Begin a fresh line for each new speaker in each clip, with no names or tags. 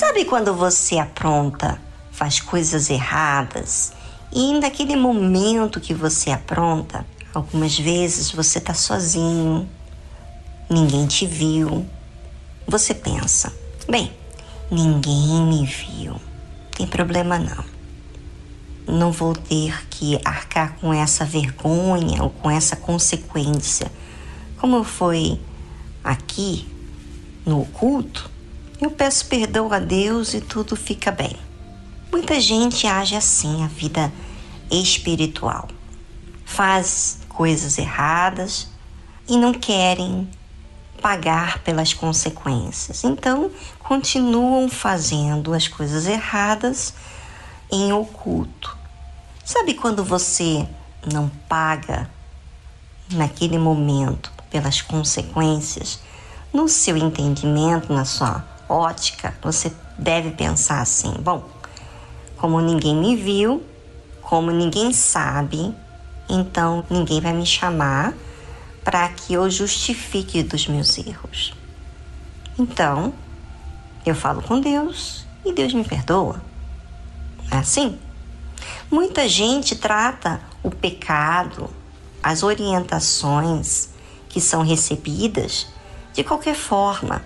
Sabe quando você apronta, faz coisas erradas e naquele momento que você apronta, algumas vezes você está sozinho, ninguém te viu. Você pensa, bem, ninguém me viu, tem problema não. Não vou ter que arcar com essa vergonha ou com essa consequência. Como foi aqui no culto, eu peço perdão a Deus e tudo fica bem. Muita gente age assim a vida espiritual. Faz coisas erradas e não querem pagar pelas consequências. Então, continuam fazendo as coisas erradas em oculto. Sabe quando você não paga naquele momento pelas consequências? No seu entendimento, na sua ótica, você deve pensar assim: bom, como ninguém me viu, como ninguém sabe, então ninguém vai me chamar para que eu justifique dos meus erros. Então, eu falo com Deus e Deus me perdoa. É assim? Muita gente trata o pecado, as orientações que são recebidas de qualquer forma,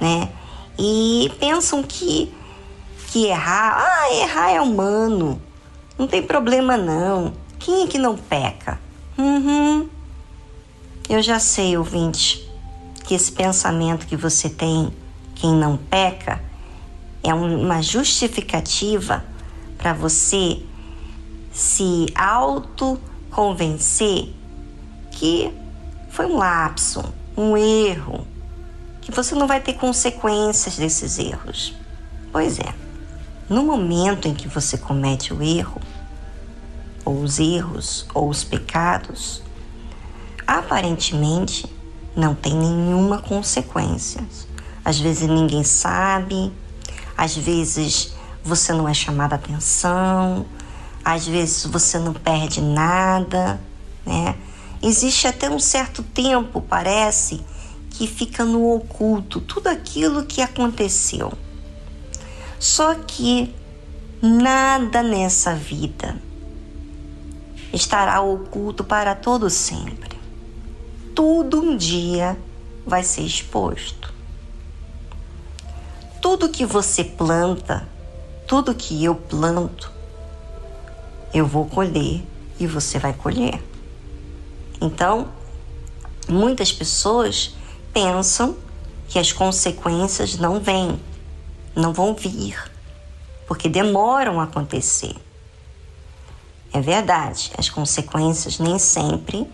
né? E pensam que que errar, ah, errar é humano, não tem problema não. Quem é que não peca? Uhum. Eu já sei, ouvinte, que esse pensamento que você tem, quem não peca, é uma justificativa para você se autoconvencer que foi um lapso, um erro, que você não vai ter consequências desses erros. Pois é, no momento em que você comete o erro, ou os erros, ou os pecados, aparentemente não tem nenhuma consequência. Às vezes ninguém sabe, às vezes você não é chamada atenção, às vezes você não perde nada, né? Existe até um certo tempo, parece, que fica no oculto tudo aquilo que aconteceu. Só que nada nessa vida estará oculto para todo sempre. Tudo um dia vai ser exposto. Tudo que você planta, tudo que eu planto, eu vou colher e você vai colher. Então, muitas pessoas pensam que as consequências não vêm, não vão vir, porque demoram a acontecer. É verdade, as consequências nem sempre,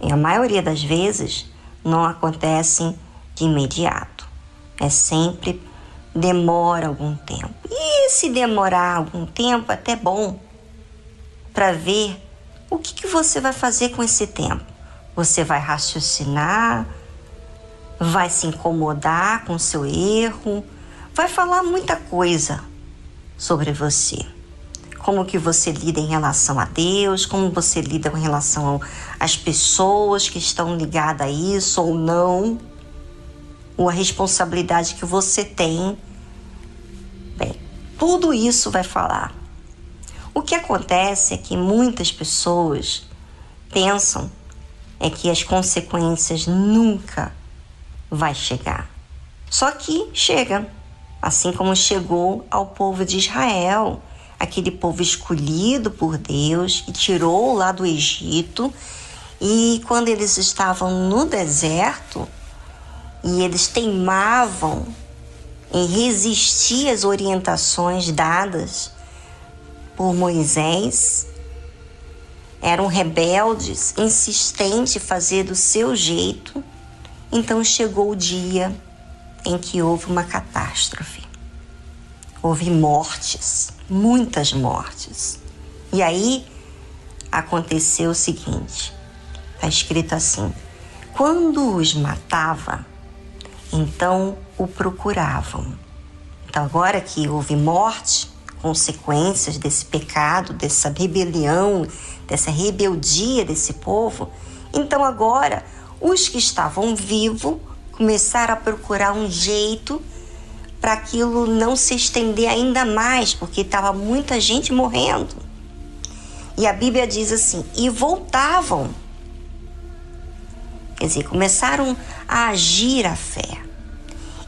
e a maioria das vezes, não acontecem de imediato. É sempre demora algum tempo. E se demorar algum tempo, até bom para ver o que, que você vai fazer com esse tempo. Você vai raciocinar, vai se incomodar com seu erro, vai falar muita coisa sobre você. Como que você lida em relação a Deus, como você lida em relação às pessoas que estão ligadas a isso ou não, ou a responsabilidade que você tem. Bem, tudo isso vai falar. O que acontece é que muitas pessoas pensam é que as consequências nunca vai chegar. Só que chega, assim como chegou ao povo de Israel, aquele povo escolhido por Deus que tirou lá do Egito e quando eles estavam no deserto e eles teimavam em resistir às orientações dadas por Moisés, eram rebeldes, insistentes em fazer do seu jeito. Então chegou o dia em que houve uma catástrofe. Houve mortes, muitas mortes. E aí aconteceu o seguinte: está escrito assim: quando os matava, então o procuravam. Então, agora que houve morte, consequências desse pecado, dessa rebelião, dessa rebeldia desse povo. Então agora os que estavam vivos começaram a procurar um jeito para aquilo não se estender ainda mais, porque estava muita gente morrendo. E a Bíblia diz assim: e voltavam. Quer dizer, começaram a agir a fé.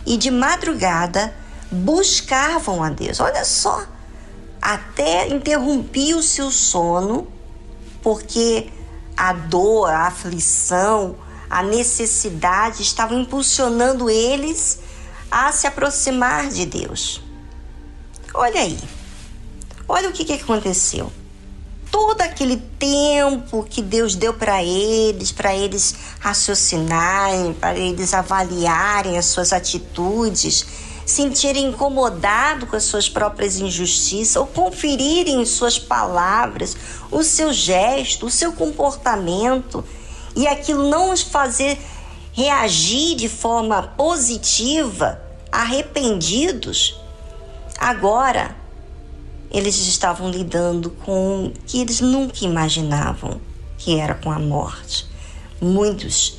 E de madrugada buscavam a Deus. Olha só, até interrompia o seu sono, porque a dor, a aflição, a necessidade estavam impulsionando eles a se aproximar de Deus. Olha aí, olha o que, que aconteceu. Todo aquele tempo que Deus deu para eles, para eles raciocinarem, para eles avaliarem as suas atitudes, sentirem incomodado com as suas próprias injustiças ou conferirem suas palavras, o seu gesto, o seu comportamento e aquilo não os fazer reagir de forma positiva, arrependidos, agora eles estavam lidando com o que eles nunca imaginavam que era com a morte. Muitos,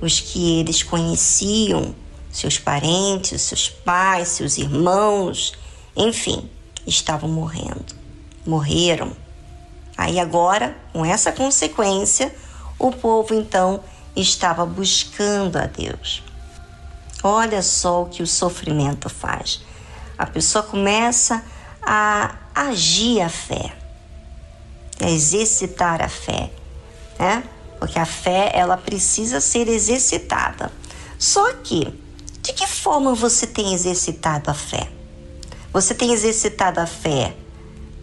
os que eles conheciam, seus parentes, seus pais, seus irmãos, enfim, estavam morrendo. Morreram. Aí agora, com essa consequência, o povo então estava buscando a Deus. Olha só o que o sofrimento faz. A pessoa começa a agir a fé, a exercitar a fé, né? Porque a fé ela precisa ser exercitada. Só que de que forma você tem exercitado a fé? Você tem exercitado a fé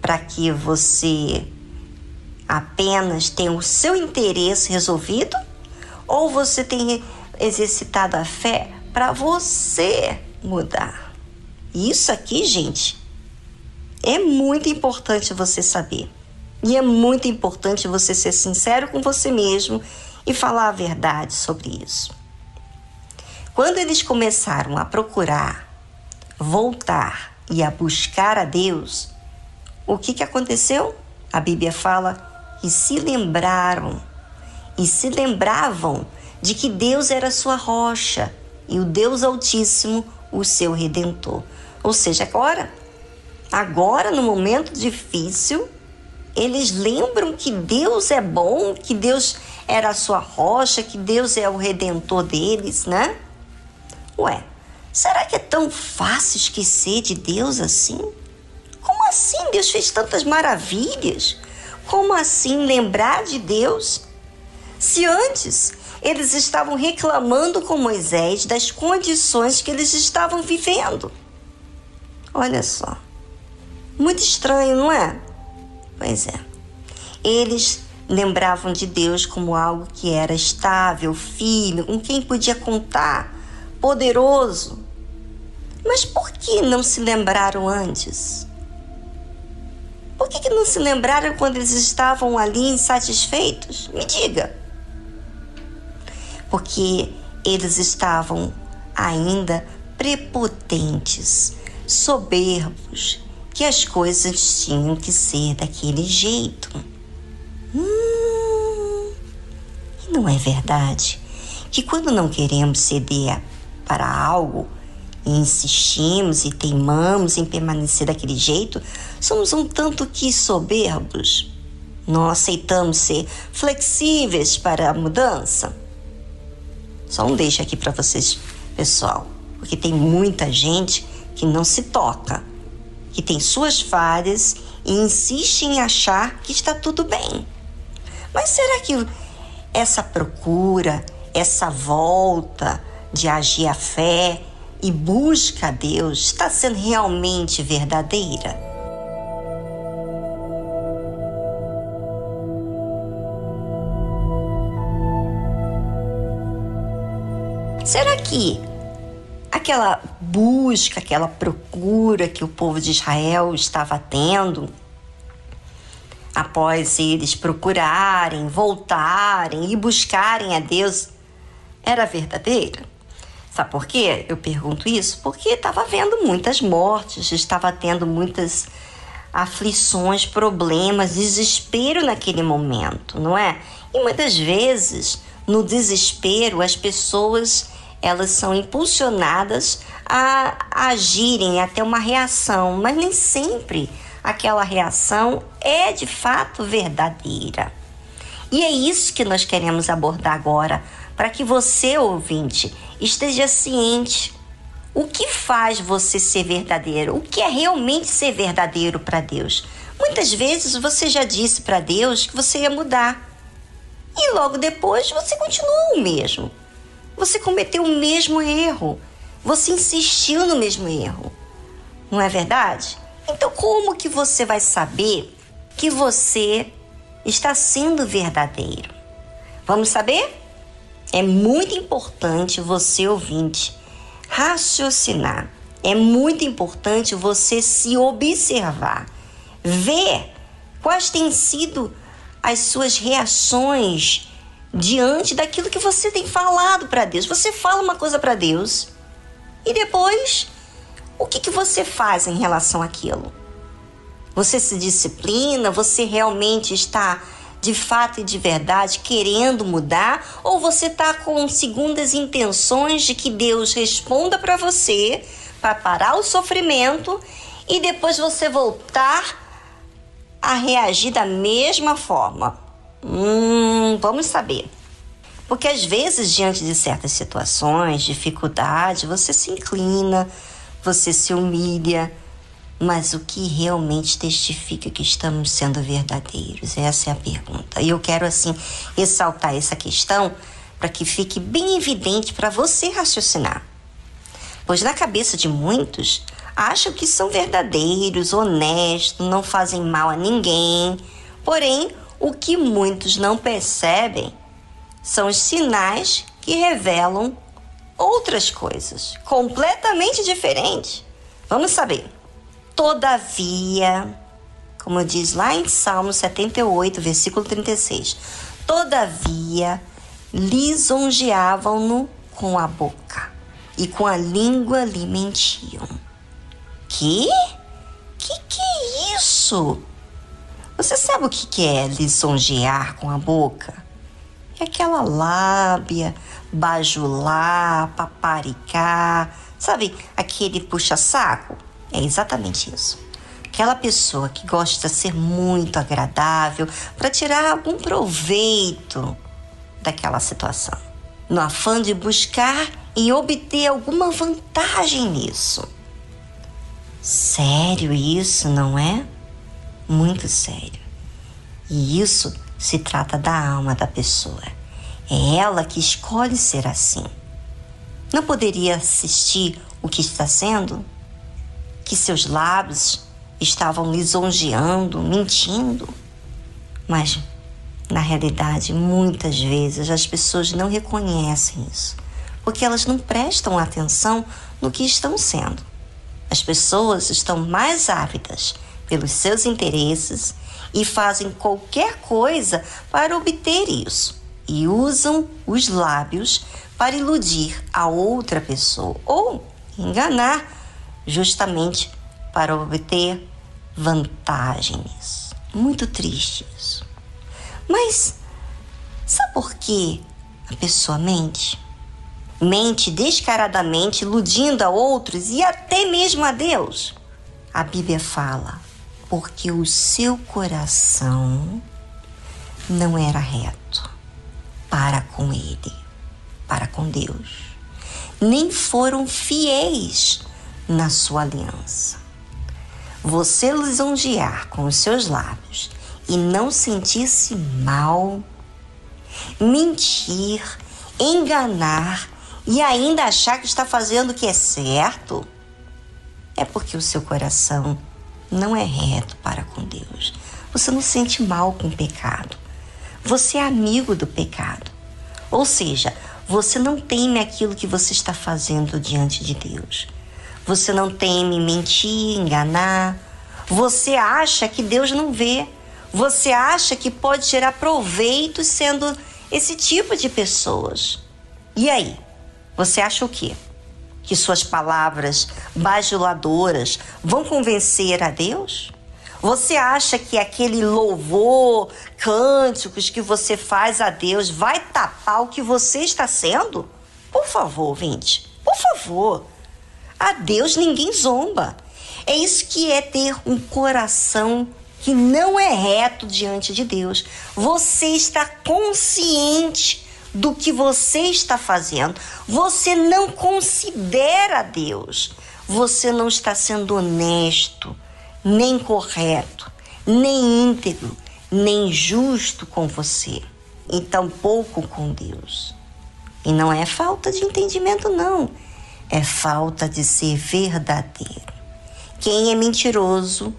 para que você apenas tenha o seu interesse resolvido? Ou você tem exercitado a fé para você mudar? Isso aqui, gente, é muito importante você saber. E é muito importante você ser sincero com você mesmo e falar a verdade sobre isso. Quando eles começaram a procurar voltar e a buscar a Deus, o que, que aconteceu? A Bíblia fala que se lembraram e se lembravam de que Deus era sua rocha e o Deus Altíssimo o seu redentor. Ou seja, agora, agora no momento difícil, eles lembram que Deus é bom, que Deus era a sua rocha, que Deus é o redentor deles, né? Ué, será que é tão fácil esquecer de Deus assim? Como assim Deus fez tantas maravilhas? Como assim lembrar de Deus? Se antes eles estavam reclamando com Moisés das condições que eles estavam vivendo. Olha só. Muito estranho, não é? Pois é. Eles lembravam de Deus como algo que era estável, firme, com quem podia contar, poderoso. Mas por que não se lembraram antes? Por que, que não se lembraram quando eles estavam ali insatisfeitos? Me diga. Porque eles estavam ainda prepotentes, soberbos, que as coisas tinham que ser daquele jeito. Hum, e não é verdade que quando não queremos ceder para algo e insistimos e teimamos em permanecer daquele jeito, somos um tanto que soberbos. Não aceitamos ser flexíveis para a mudança. Só um deixa aqui para vocês, pessoal, porque tem muita gente que não se toca, que tem suas falhas e insiste em achar que está tudo bem. Mas será que essa procura, essa volta, de agir a fé e busca a Deus está sendo realmente verdadeira? Será que aquela busca, aquela procura que o povo de Israel estava tendo, após eles procurarem, voltarem e buscarem a Deus, era verdadeira? Sabe por quê? Eu pergunto isso porque estava havendo muitas mortes, estava tendo muitas aflições, problemas, desespero naquele momento, não é? E muitas vezes, no desespero, as pessoas elas são impulsionadas a, a agirem, a ter uma reação, mas nem sempre aquela reação é de fato verdadeira. E é isso que nós queremos abordar agora, para que você, ouvinte, esteja ciente. O que faz você ser verdadeiro? O que é realmente ser verdadeiro para Deus? Muitas vezes você já disse para Deus que você ia mudar. E logo depois você continuou o mesmo. Você cometeu o mesmo erro. Você insistiu no mesmo erro. Não é verdade? Então, como que você vai saber que você está sendo verdadeiro? Vamos saber? É muito importante você, ouvinte, raciocinar. É muito importante você se observar, ver quais têm sido as suas reações diante daquilo que você tem falado para Deus. Você fala uma coisa para Deus e depois o que, que você faz em relação àquilo? Você se disciplina? Você realmente está de fato e de verdade querendo mudar? Ou você está com segundas intenções de que Deus responda para você para parar o sofrimento e depois você voltar a reagir da mesma forma? Hum, vamos saber. Porque às vezes, diante de certas situações, dificuldade, você se inclina, você se humilha, mas o que realmente testifica que estamos sendo verdadeiros? Essa é a pergunta. E eu quero, assim, ressaltar essa questão para que fique bem evidente para você raciocinar. Pois na cabeça de muitos, acham que são verdadeiros, honestos, não fazem mal a ninguém. Porém, o que muitos não percebem são os sinais que revelam outras coisas completamente diferentes. Vamos saber. Todavia, como diz lá em Salmo 78, versículo 36, todavia lisonjeavam-no com a boca e com a língua lhe mentiam. Que? Que que é isso? Você sabe o que é lisonjear com a boca? É aquela lábia, bajular, paparicar, sabe aquele puxa-saco? É exatamente isso. Aquela pessoa que gosta de ser muito agradável para tirar algum proveito daquela situação, no afã de buscar e obter alguma vantagem nisso. Sério isso, não é? Muito sério. E isso se trata da alma da pessoa. É ela que escolhe ser assim. Não poderia assistir o que está sendo? Que seus lábios estavam lisonjeando, mentindo. Mas, na realidade, muitas vezes as pessoas não reconhecem isso, porque elas não prestam atenção no que estão sendo. As pessoas estão mais ávidas pelos seus interesses e fazem qualquer coisa para obter isso e usam os lábios para iludir a outra pessoa ou enganar justamente para obter vantagens. Muito triste isso. Mas sabe por que a pessoa mente? Mente descaradamente, iludindo a outros e até mesmo a Deus. A Bíblia fala: porque o seu coração não era reto para com Ele, para com Deus, nem foram fiéis na sua aliança. Você lisonjear com os seus lábios e não sentir-se mal, mentir, enganar e ainda achar que está fazendo o que é certo, é porque o seu coração não é reto para com Deus. Você não sente mal com o pecado. Você é amigo do pecado. Ou seja, você não teme aquilo que você está fazendo diante de Deus. Você não teme mentir, enganar. Você acha que Deus não vê. Você acha que pode tirar proveito sendo esse tipo de pessoas. E aí? Você acha o quê? que suas palavras bajuladoras vão convencer a Deus? Você acha que aquele louvor, cânticos que você faz a Deus vai tapar o que você está sendo? Por favor, ouvinte, por favor. A Deus ninguém zomba. É isso que é ter um coração que não é reto diante de Deus. Você está consciente do que você está fazendo. Você não considera Deus. Você não está sendo honesto, nem correto, nem íntegro, nem justo com você, e tampouco com Deus. E não é falta de entendimento, não. É falta de ser verdadeiro. Quem é mentiroso,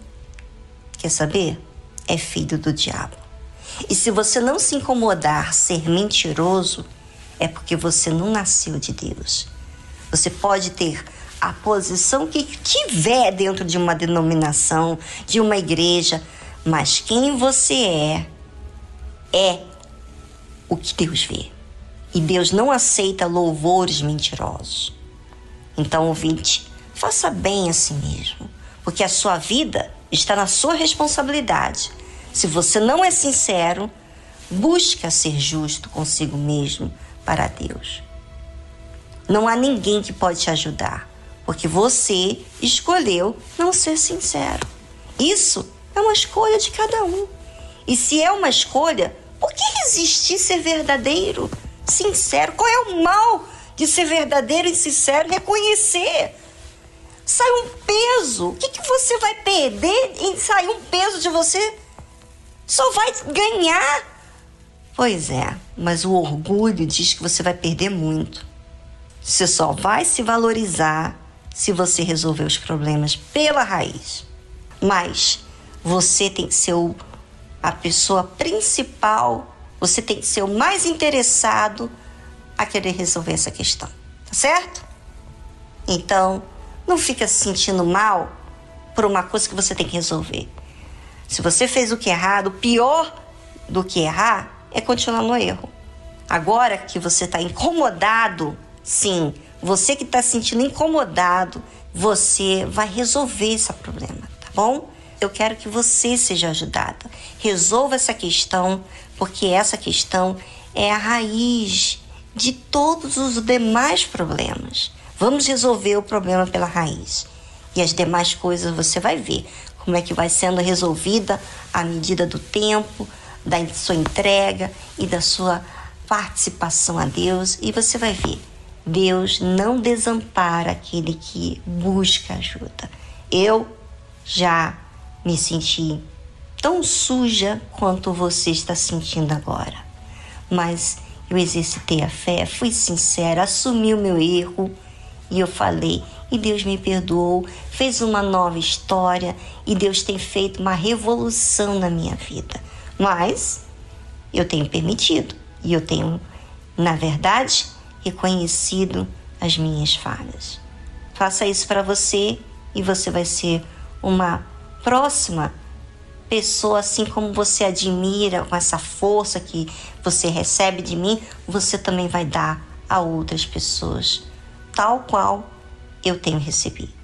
quer saber? É filho do diabo. E se você não se incomodar ser mentiroso, é porque você não nasceu de Deus. Você pode ter a posição que tiver dentro de uma denominação, de uma igreja, mas quem você é, é o que Deus vê. E Deus não aceita louvores mentirosos. Então, ouvinte, faça bem a si mesmo, porque a sua vida está na sua responsabilidade. Se você não é sincero, busca ser justo consigo mesmo para Deus. Não há ninguém que pode te ajudar, porque você escolheu não ser sincero. Isso é uma escolha de cada um. E se é uma escolha, por que resistir ser verdadeiro, sincero? Qual é o mal de ser verdadeiro e sincero? Reconhecer. Sai um peso. O que, que você vai perder em sair um peso de você? Só vai ganhar. Pois é, mas o orgulho diz que você vai perder muito. Você só vai se valorizar se você resolver os problemas pela raiz. Mas você tem que ser o, a pessoa principal, você tem que ser o mais interessado a querer resolver essa questão, tá certo? Então, não fica se sentindo mal por uma coisa que você tem que resolver. Se você fez o que é errado, pior do que errar é continuar no erro. Agora que você está incomodado, sim, você que está se sentindo incomodado, você vai resolver esse problema, tá bom? Eu quero que você seja ajudada. Resolva essa questão, porque essa questão é a raiz de todos os demais problemas. Vamos resolver o problema pela raiz. E as demais coisas você vai ver como é que vai sendo resolvida à medida do tempo, da sua entrega e da sua participação a Deus, e você vai ver. Deus não desampara aquele que busca ajuda. Eu já me senti tão suja quanto você está sentindo agora. Mas eu exercitei a fé, fui sincera, assumi o meu erro e eu falei: e Deus me perdoou, fez uma nova história e Deus tem feito uma revolução na minha vida. Mas eu tenho permitido e eu tenho, na verdade, reconhecido as minhas falhas. Faça isso para você e você vai ser uma próxima pessoa, assim como você admira, com essa força que você recebe de mim, você também vai dar a outras pessoas, tal qual eu tenho recebido.